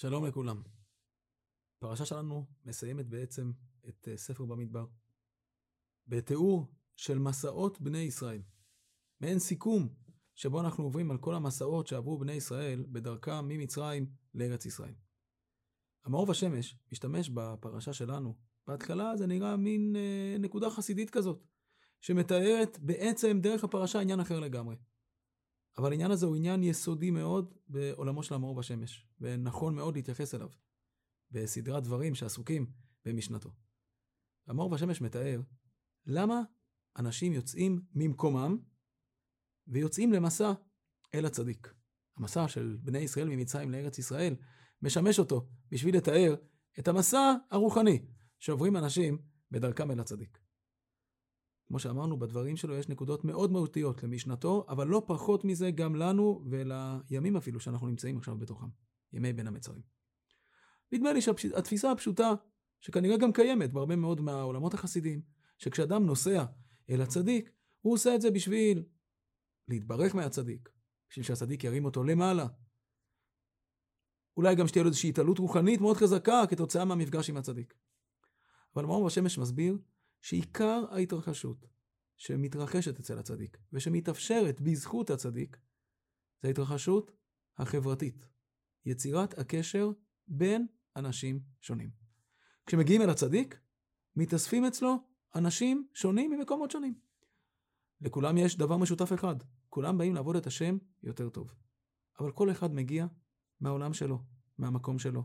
שלום לכולם. הפרשה שלנו מסיימת בעצם את אה, ספר במדבר, בתיאור של מסעות בני ישראל. מעין סיכום שבו אנחנו עוברים על כל המסעות שעברו בני ישראל בדרכם ממצרים לארץ ישראל. המאור ושמש משתמש בפרשה שלנו. בהתחלה זה נראה מין אה, נקודה חסידית כזאת, שמתארת בעצם דרך הפרשה עניין אחר לגמרי. אבל העניין הזה הוא עניין יסודי מאוד בעולמו של המאור בשמש, ונכון מאוד להתייחס אליו בסדרת דברים שעסוקים במשנתו. המאור בשמש מתאר למה אנשים יוצאים ממקומם ויוצאים למסע אל הצדיק. המסע של בני ישראל ממצרים לארץ ישראל משמש אותו בשביל לתאר את המסע הרוחני שעוברים אנשים בדרכם אל הצדיק. כמו שאמרנו, בדברים שלו יש נקודות מאוד מהותיות למשנתו, אבל לא פחות מזה גם לנו ולימים אפילו שאנחנו נמצאים עכשיו בתוכם, ימי בין המצרים. נדמה לי שהתפיסה הפשוטה, שכנראה גם קיימת בהרבה מאוד מהעולמות החסידיים, שכשאדם נוסע אל הצדיק, הוא עושה את זה בשביל להתברך מהצדיק, בשביל שהצדיק ירים אותו למעלה. אולי גם שתהיה לו איזושהי התעלות רוחנית מאוד חזקה כתוצאה מהמפגש עם הצדיק. אבל מאור בשמש מסביר שעיקר ההתרחשות שמתרחשת אצל הצדיק ושמתאפשרת בזכות הצדיק, זה ההתרחשות החברתית. יצירת הקשר בין אנשים שונים. כשמגיעים אל הצדיק, מתאספים אצלו אנשים שונים ממקומות שונים. לכולם יש דבר משותף אחד, כולם באים לעבוד את השם יותר טוב. אבל כל אחד מגיע מהעולם שלו, מהמקום שלו.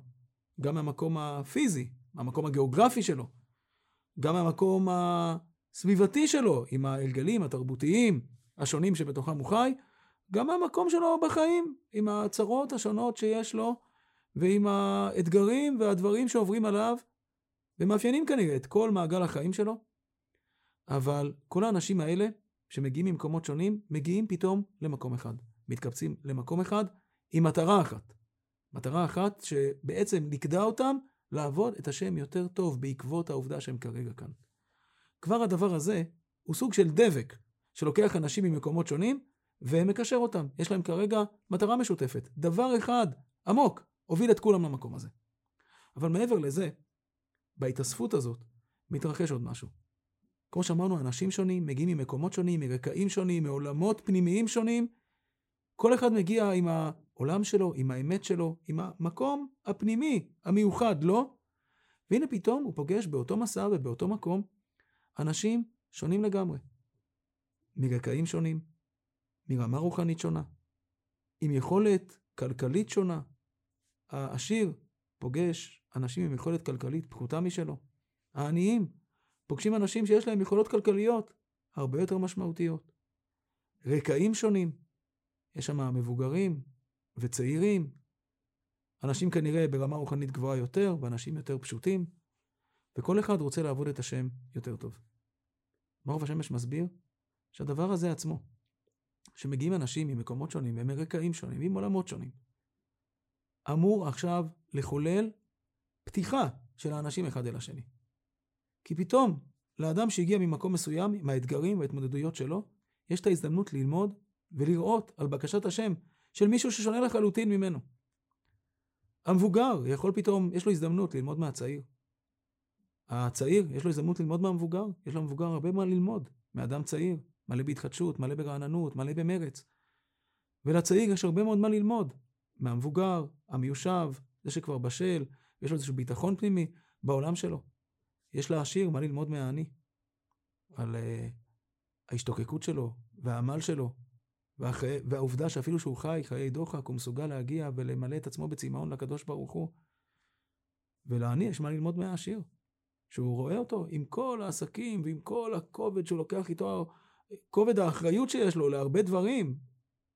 גם מהמקום הפיזי, מהמקום הגיאוגרפי שלו. גם מהמקום הסביבתי שלו, עם ההרגלים התרבותיים השונים שבתוכם הוא חי, גם מהמקום שלו בחיים, עם הצרות השונות שיש לו, ועם האתגרים והדברים שעוברים עליו, ומאפיינים כנראה את כל מעגל החיים שלו. אבל כל האנשים האלה, שמגיעים ממקומות שונים, מגיעים פתאום למקום אחד. מתקבצים למקום אחד עם מטרה אחת. מטרה אחת שבעצם ליכדה אותם לעבוד את השם יותר טוב בעקבות העובדה שהם כרגע כאן. כבר הדבר הזה הוא סוג של דבק שלוקח אנשים ממקומות שונים ומקשר אותם. יש להם כרגע מטרה משותפת. דבר אחד עמוק הוביל את כולם למקום הזה. אבל מעבר לזה, בהתאספות הזאת מתרחש עוד משהו. כמו שאמרנו, אנשים שונים מגיעים ממקומות שונים, מרקעים שונים, מעולמות פנימיים שונים. כל אחד מגיע עם העולם שלו, עם האמת שלו, עם המקום הפנימי, המיוחד לא? והנה פתאום הוא פוגש באותו מסע ובאותו מקום אנשים שונים לגמרי. מרקעים שונים, מרמה רוחנית שונה, עם יכולת כלכלית שונה. העשיר פוגש אנשים עם יכולת כלכלית פחותה משלו. העניים פוגשים אנשים שיש להם יכולות כלכליות הרבה יותר משמעותיות. רקעים שונים. יש שם מבוגרים, וצעירים, אנשים כנראה ברמה רוחנית גבוהה יותר, ואנשים יותר פשוטים, וכל אחד רוצה לעבוד את השם יותר טוב. מאור השמש מסביר שהדבר הזה עצמו, שמגיעים אנשים ממקומות שונים ומרקעים שונים, עם עולמות שונים, אמור עכשיו לחולל פתיחה של האנשים אחד אל השני. כי פתאום, לאדם שהגיע ממקום מסוים, עם האתגרים וההתמודדויות שלו, יש את ההזדמנות ללמוד ולראות על בקשת השם של מישהו ששונה לחלוטין ממנו. המבוגר יכול פתאום, יש לו הזדמנות ללמוד מהצעיר. הצעיר, יש לו הזדמנות ללמוד מהמבוגר, יש למבוגר הרבה מה ללמוד, מאדם צעיר, מלא בהתחדשות, מלא ברעננות, מלא במרץ. ולצעיר יש הרבה מאוד מה ללמוד, מהמבוגר, המיושב, זה שכבר בשל, יש לו איזשהו ביטחון פנימי בעולם שלו. יש לעשיר מה ללמוד מהעני, על uh, ההשתוקקות שלו והעמל שלו, ואחרי, והעובדה שאפילו שהוא חי חיי דוחק, הוא מסוגל להגיע ולמלא את עצמו בצמאון לקדוש ברוך הוא. ולעני יש מה ללמוד מהעשיר, שהוא רואה אותו עם כל העסקים ועם כל הכובד שהוא לוקח איתו, כובד האחריות שיש לו להרבה דברים,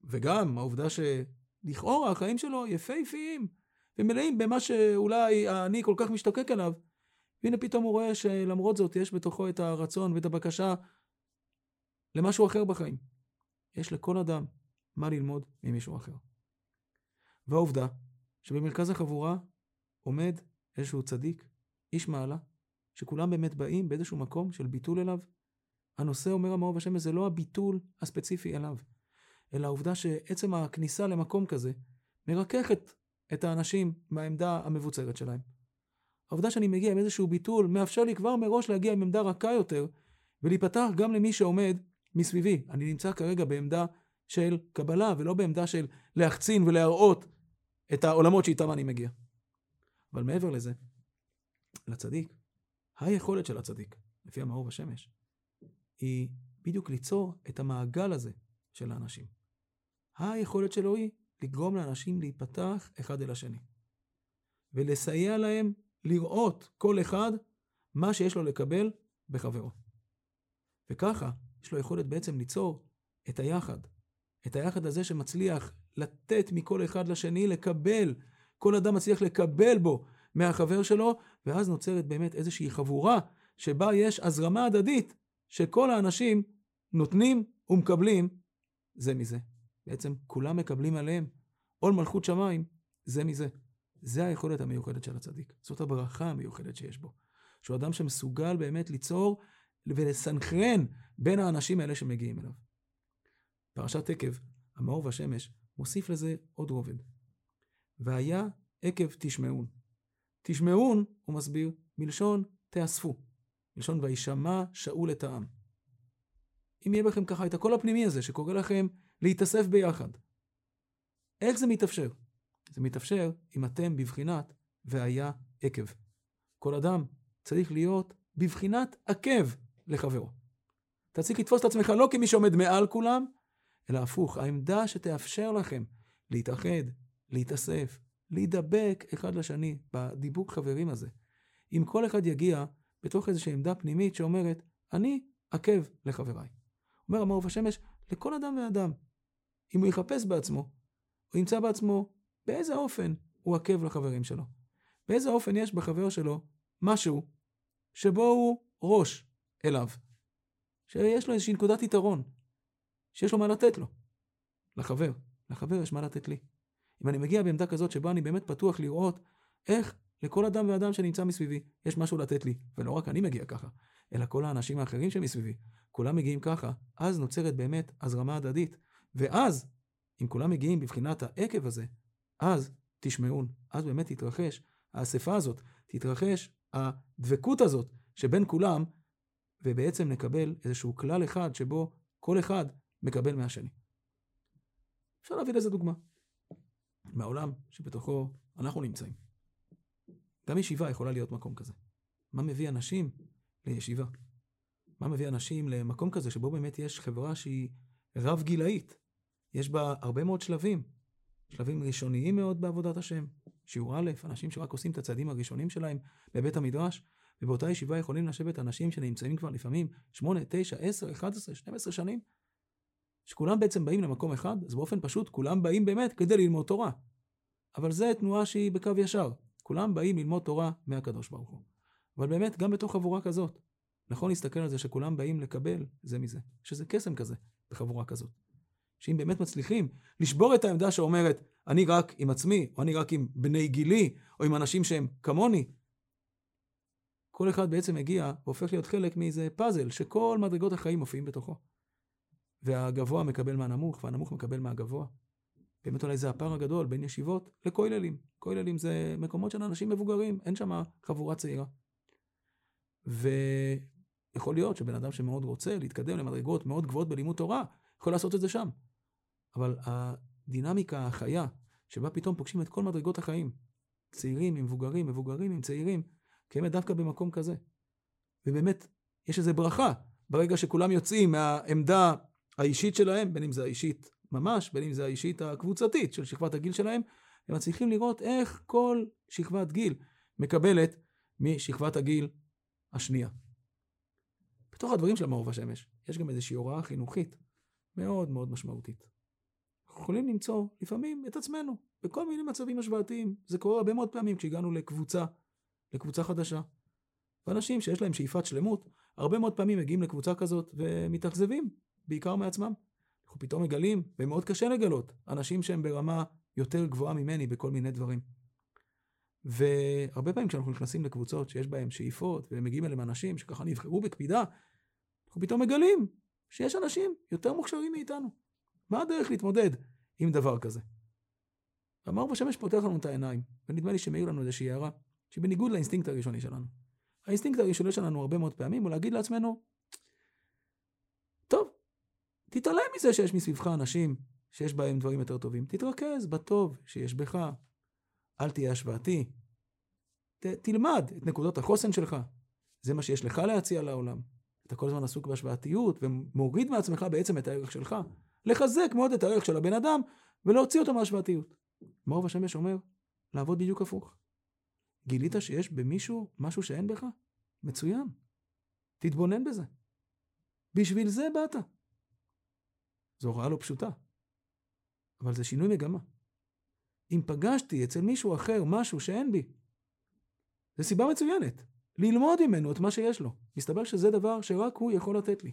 וגם העובדה שלכאורה החיים שלו יפהפיים ומלאים במה שאולי העני כל כך משתוקק אליו. והנה פתאום הוא רואה שלמרות זאת יש בתוכו את הרצון ואת הבקשה למשהו אחר בחיים. יש לכל אדם מה ללמוד ממישהו אחר. והעובדה שבמרכז החבורה עומד איזשהו צדיק, איש מעלה, שכולם באמת באים באיזשהו מקום של ביטול אליו. הנושא, אומר המאור בשמש, זה לא הביטול הספציפי אליו, אלא העובדה שעצם הכניסה למקום כזה מרככת את האנשים מהעמדה המבוצרת שלהם. העובדה שאני מגיע עם איזשהו ביטול מאפשר לי כבר מראש להגיע עם עמדה רכה יותר ולהיפתח גם למי שעומד מסביבי. אני נמצא כרגע בעמדה של קבלה ולא בעמדה של להחצין ולהראות את העולמות שאיתם אני מגיע. אבל מעבר לזה, לצדיק, היכולת של הצדיק, לפי המאור בשמש, היא בדיוק ליצור את המעגל הזה של האנשים. היכולת שלו היא לגרום לאנשים להיפתח אחד אל השני. ולסייע להם לראות כל אחד מה שיש לו לקבל בחברו. וככה יש לו יכולת בעצם ליצור את היחד. את היחד הזה שמצליח לתת מכל אחד לשני, לקבל, כל אדם מצליח לקבל בו מהחבר שלו, ואז נוצרת באמת איזושהי חבורה שבה יש הזרמה הדדית שכל האנשים נותנים ומקבלים זה מזה. בעצם כולם מקבלים עליהם עול מלכות שמיים זה מזה. זה היכולת המיוחדת של הצדיק. זאת הברכה המיוחדת שיש בו. שהוא אדם שמסוגל באמת ליצור ולסנכרן בין האנשים האלה שמגיעים אליו. פרשת עקב, המאור והשמש, מוסיף לזה עוד רובד. והיה עקב תשמעון. תשמעון, הוא מסביר, מלשון תאספו. מלשון וישמע שאול את העם. אם יהיה בכם ככה את הקול הפנימי הזה שקורא לכם להתאסף ביחד. איך זה מתאפשר? זה מתאפשר אם אתם בבחינת והיה עקב. כל אדם צריך להיות בבחינת עקב לחברו. אתה צריך לתפוס את עצמך לא כמי שעומד מעל כולם, אלא הפוך, העמדה שתאפשר לכם להתאחד, להתאסף, להידבק אחד לשני בדיבוק חברים הזה. אם כל אחד יגיע בתוך איזושהי עמדה פנימית שאומרת, אני עקב לחבריי. אומר המעוף השמש, לכל אדם ואדם. אם הוא יחפש בעצמו, הוא ימצא בעצמו באיזה אופן הוא עקב לחברים שלו. באיזה אופן יש בחבר שלו משהו שבו הוא ראש אליו. שיש לו איזושהי נקודת יתרון, שיש לו מה לתת לו. לחבר. לחבר יש מה לתת לי. אם אני מגיע בעמדה כזאת שבה אני באמת פתוח לראות איך לכל אדם ואדם שנמצא מסביבי יש משהו לתת לי, ולא רק אני מגיע ככה, אלא כל האנשים האחרים שמסביבי, כולם מגיעים ככה, אז נוצרת באמת הזרמה הדדית. ואז, אם כולם מגיעים בבחינת העקב הזה, אז תשמעון, אז באמת תתרחש האספה הזאת, תתרחש הדבקות הזאת שבין כולם, ובעצם נקבל איזשהו כלל אחד שבו כל אחד מקבל מהשני. אפשר להביא לזה דוגמה. מהעולם שבתוכו אנחנו נמצאים. גם ישיבה יכולה להיות מקום כזה. מה מביא אנשים לישיבה? מה מביא אנשים למקום כזה שבו באמת יש חברה שהיא רב גילאית? יש בה הרבה מאוד שלבים. שלבים ראשוניים מאוד בעבודת השם. שיעור א', אנשים שרק עושים את הצעדים הראשונים שלהם בבית המדרש, ובאותה ישיבה יכולים לשבת אנשים שנמצאים כבר לפעמים 8, 9, 10, 11, 12 שנים, שכולם בעצם באים למקום אחד, אז באופן פשוט כולם באים באמת כדי ללמוד תורה. אבל זו תנועה שהיא בקו ישר. כולם באים ללמוד תורה מהקדוש ברוך הוא. אבל באמת, גם בתוך חבורה כזאת, נכון להסתכל על זה שכולם באים לקבל זה מזה. שזה קסם כזה בחבורה כזאת. שאם באמת מצליחים לשבור את העמדה שאומרת, אני רק עם עצמי, או אני רק עם בני גילי, או עם אנשים שהם כמוני, כל אחד בעצם מגיע והופך להיות חלק מאיזה פאזל שכל מדרגות החיים מופיעים בתוכו. והגבוה מקבל מהנמוך, והנמוך מקבל מהגבוה. באמת אולי זה הפער הגדול בין ישיבות לכוללים. כוללים זה מקומות של אנשים מבוגרים, אין שם חבורה צעירה. ויכול להיות שבן אדם שמאוד רוצה להתקדם למדרגות מאוד גבוהות בלימוד תורה, יכול לעשות את זה שם. אבל הדינמיקה החיה, שבה פתאום פוגשים את כל מדרגות החיים, צעירים עם מבוגרים, מבוגרים עם צעירים, קיימת דווקא במקום כזה. ובאמת, יש איזו ברכה ברגע שכולם יוצאים מהעמדה האישית שלהם, בין אם זה האישית ממש, בין אם זה האישית הקבוצתית של שכבת הגיל שלהם, הם מצליחים לראות איך כל שכבת גיל מקבלת משכבת הגיל השנייה. בתוך הדברים של המאור והשמש, יש גם איזושהי הוראה חינוכית מאוד מאוד משמעותית. אנחנו יכולים למצוא לפעמים את עצמנו בכל מיני מצבים השוואתיים. זה קורה הרבה מאוד פעמים כשהגענו לקבוצה, לקבוצה חדשה. ואנשים שיש להם שאיפת שלמות, הרבה מאוד פעמים מגיעים לקבוצה כזאת ומתאכזבים, בעיקר מעצמם. אנחנו פתאום מגלים, ומאוד קשה לגלות, אנשים שהם ברמה יותר גבוהה ממני בכל מיני דברים. והרבה פעמים כשאנחנו נכנסים לקבוצות שיש בהן שאיפות, ומגיעים אליהם אנשים שככה נבחרו בקפידה, אנחנו פתאום מגלים שיש אנשים יותר מוכשרים מאיתנו. מה הדרך להתמודד עם דבר כזה? והמאור ושמש פותח לנו את העיניים, ונדמה לי שמאיר לנו איזושהי הערה, שהיא בניגוד לאינסטינקט הראשוני שלנו. האינסטינקט הראשוני שלנו הרבה מאוד פעמים הוא להגיד לעצמנו, טוב, תתעלם מזה שיש מסביבך אנשים שיש בהם דברים יותר טובים. תתרכז בטוב שיש בך. אל תהיה השוואתי. ת, תלמד את נקודות החוסן שלך. זה מה שיש לך להציע לעולם. אתה כל הזמן עסוק בהשוואתיות ומוריד מעצמך בעצם את הערך שלך. לחזק מאוד את הערך של הבן אדם ולהוציא אותו מהשוואתיות. מאור השמש אומר, לעבוד בדיוק הפוך. גילית שיש במישהו משהו שאין בך? מצוין. תתבונן בזה. בשביל זה באת. זו הוראה לא פשוטה, אבל זה שינוי מגמה. אם פגשתי אצל מישהו אחר משהו שאין בי, זו סיבה מצוינת. ללמוד ממנו את מה שיש לו. מסתבר שזה דבר שרק הוא יכול לתת לי.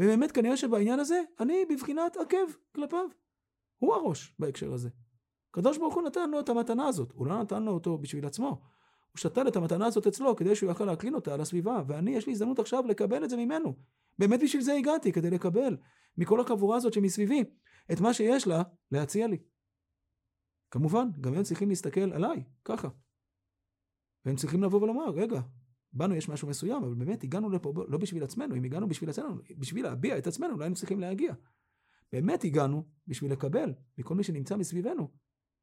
ובאמת כנראה שבעניין הזה, אני בבחינת עקב כלפיו. הוא הראש בהקשר הזה. הקדוש ברוך הוא נתן לו את המתנה הזאת. הוא לא נתן לו אותו בשביל עצמו. הוא שתל את המתנה הזאת אצלו כדי שהוא יוכל להקלין אותה על הסביבה, ואני, יש לי הזדמנות עכשיו לקבל את זה ממנו. באמת בשביל זה הגעתי, כדי לקבל מכל החבורה הזאת שמסביבי את מה שיש לה להציע לי. כמובן, גם הם צריכים להסתכל עליי, ככה. והם צריכים לבוא ולומר, רגע, בנו יש משהו מסוים, אבל באמת הגענו לפה לא בשביל עצמנו, אם הגענו בשביל עצמנו, בשביל להביע את עצמנו, לא היינו צריכים להגיע. באמת הגענו בשביל לקבל מכל מי שנמצא מסביבנו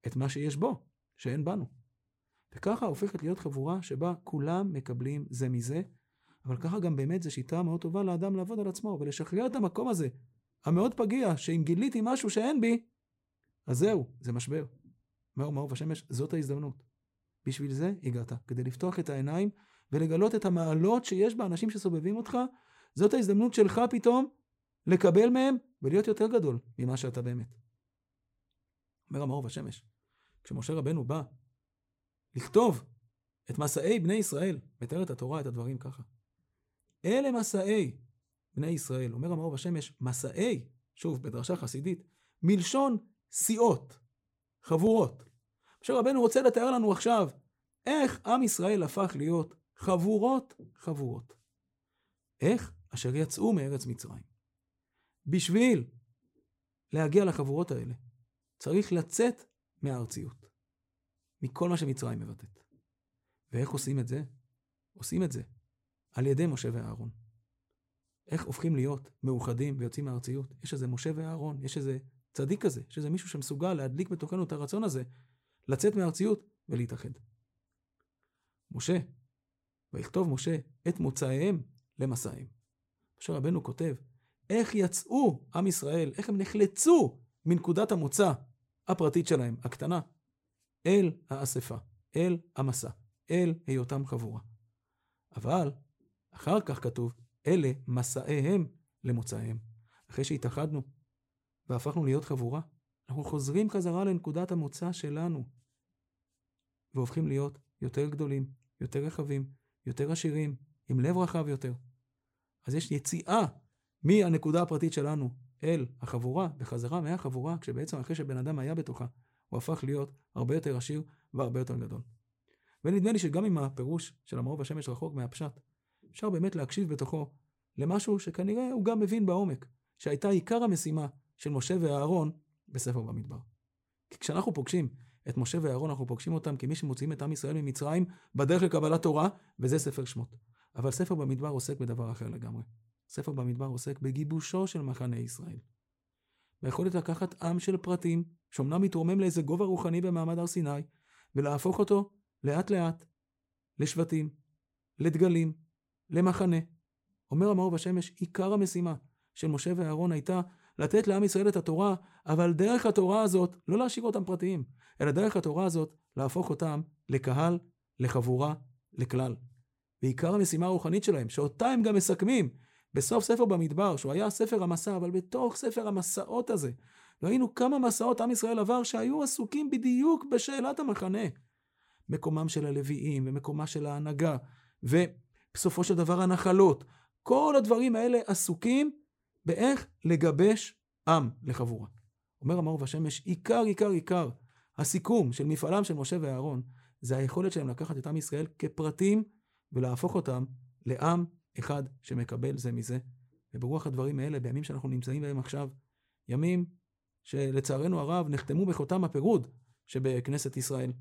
את מה שיש בו, שאין בנו. וככה הופכת להיות חבורה שבה כולם מקבלים זה מזה, אבל ככה גם באמת זו שיטה מאוד טובה לאדם לעבוד על עצמו ולשחרר את המקום הזה, המאוד פגיע, שאם גיליתי משהו שאין בי, אז זהו, זה משבר. מאור מאור ושמש, זאת ההזדמנות. בשביל זה הגעת, כדי לפתוח את העיניים ולגלות את המעלות שיש באנשים שסובבים אותך, זאת ההזדמנות שלך פתאום לקבל מהם ולהיות יותר גדול ממה שאתה באמת. אומר המאור והשמש, כשמשה רבנו בא לכתוב את מסעי בני ישראל, מתארת התורה את הדברים ככה. אלה מסעי בני ישראל, אומר המאור בשמש, מסעי, שוב, בדרשה חסידית, מלשון סיעות, חבורות. עכשיו רבנו רוצה לתאר לנו עכשיו איך עם ישראל הפך להיות חבורות חבורות. איך? אשר יצאו מארץ מצרים. בשביל להגיע לחבורות האלה, צריך לצאת מהארציות, מכל מה שמצרים מבטאת. ואיך עושים את זה? עושים את זה על ידי משה ואהרון. איך הופכים להיות מאוחדים ויוצאים מהארציות? יש איזה משה ואהרון, יש איזה צדיק כזה, יש איזה מישהו שמסוגל להדליק בתוכנו את הרצון הזה, לצאת מהארציות ולהתאחד. משה, ויכתוב משה את מוצאיהם למסעיהם. משה רבנו כותב, איך יצאו עם ישראל, איך הם נחלצו מנקודת המוצא הפרטית שלהם, הקטנה, אל האספה, אל המסע, אל היותם חבורה. אבל אחר כך כתוב, אלה מסעיהם למוצאיהם. אחרי שהתאחדנו והפכנו להיות חבורה, אנחנו חוזרים חזרה לנקודת המוצא שלנו, והופכים להיות יותר גדולים, יותר רחבים, יותר עשירים, עם לב רחב יותר. אז יש יציאה מהנקודה הפרטית שלנו אל החבורה, בחזרה מהחבורה, כשבעצם אחרי שבן אדם היה בתוכה, הוא הפך להיות הרבה יותר עשיר והרבה יותר גדול. ונדמה לי שגם אם הפירוש של המרוב השמש רחוק מהפשט, אפשר באמת להקשיב בתוכו למשהו שכנראה הוא גם מבין בעומק, שהייתה עיקר המשימה של משה ואהרון בספר במדבר. כי כשאנחנו פוגשים את משה ואהרון, אנחנו פוגשים אותם כמי שמוציאים את עם ישראל ממצרים בדרך לקבלת תורה, וזה ספר שמות. אבל ספר במדבר עוסק בדבר אחר לגמרי. ספר במדבר עוסק בגיבושו של מחנה ישראל. ביכולת לקחת עם של פרטים, שאומנם מתרומם לאיזה גובה רוחני במעמד הר סיני, ולהפוך אותו לאט לאט לשבטים, לדגלים, למחנה. אומר המאור בשמש, עיקר המשימה של משה ואהרון הייתה לתת לעם ישראל את התורה, אבל דרך התורה הזאת, לא להשאיר אותם פרטיים, אלא דרך התורה הזאת, להפוך אותם לקהל, לחבורה, לכלל. ועיקר המשימה הרוחנית שלהם, שאותה הם גם מסכמים בסוף ספר במדבר, שהוא היה ספר המסע, אבל בתוך ספר המסעות הזה, ראינו כמה מסעות עם ישראל עבר שהיו עסוקים בדיוק בשאלת המחנה. מקומם של הלוויים ומקומה של ההנהגה, ובסופו של דבר הנחלות. כל הדברים האלה עסוקים באיך לגבש עם לחבורה. אומר המאור והשמש, עיקר, עיקר, עיקר, הסיכום של מפעלם של משה ואהרון, זה היכולת שלהם לקחת את עם ישראל כפרטים ולהפוך אותם לעם אחד שמקבל זה מזה. וברוח הדברים האלה, בימים שאנחנו נמצאים בהם עכשיו, ימים שלצערנו הרב נחתמו בחותם הפירוד שבכנסת ישראל.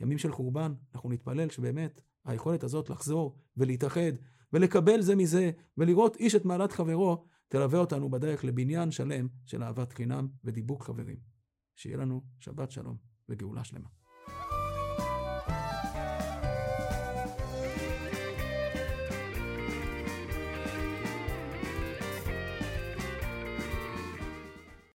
ימים של חורבן, אנחנו נתפלל שבאמת היכולת הזאת לחזור ולהתאחד ולקבל זה מזה ולראות איש את מעלת חברו, תלווה אותנו בדרך לבניין שלם של אהבת חינם ודיבוק חברים. שיהיה לנו שבת שלום וגאולה שלמה.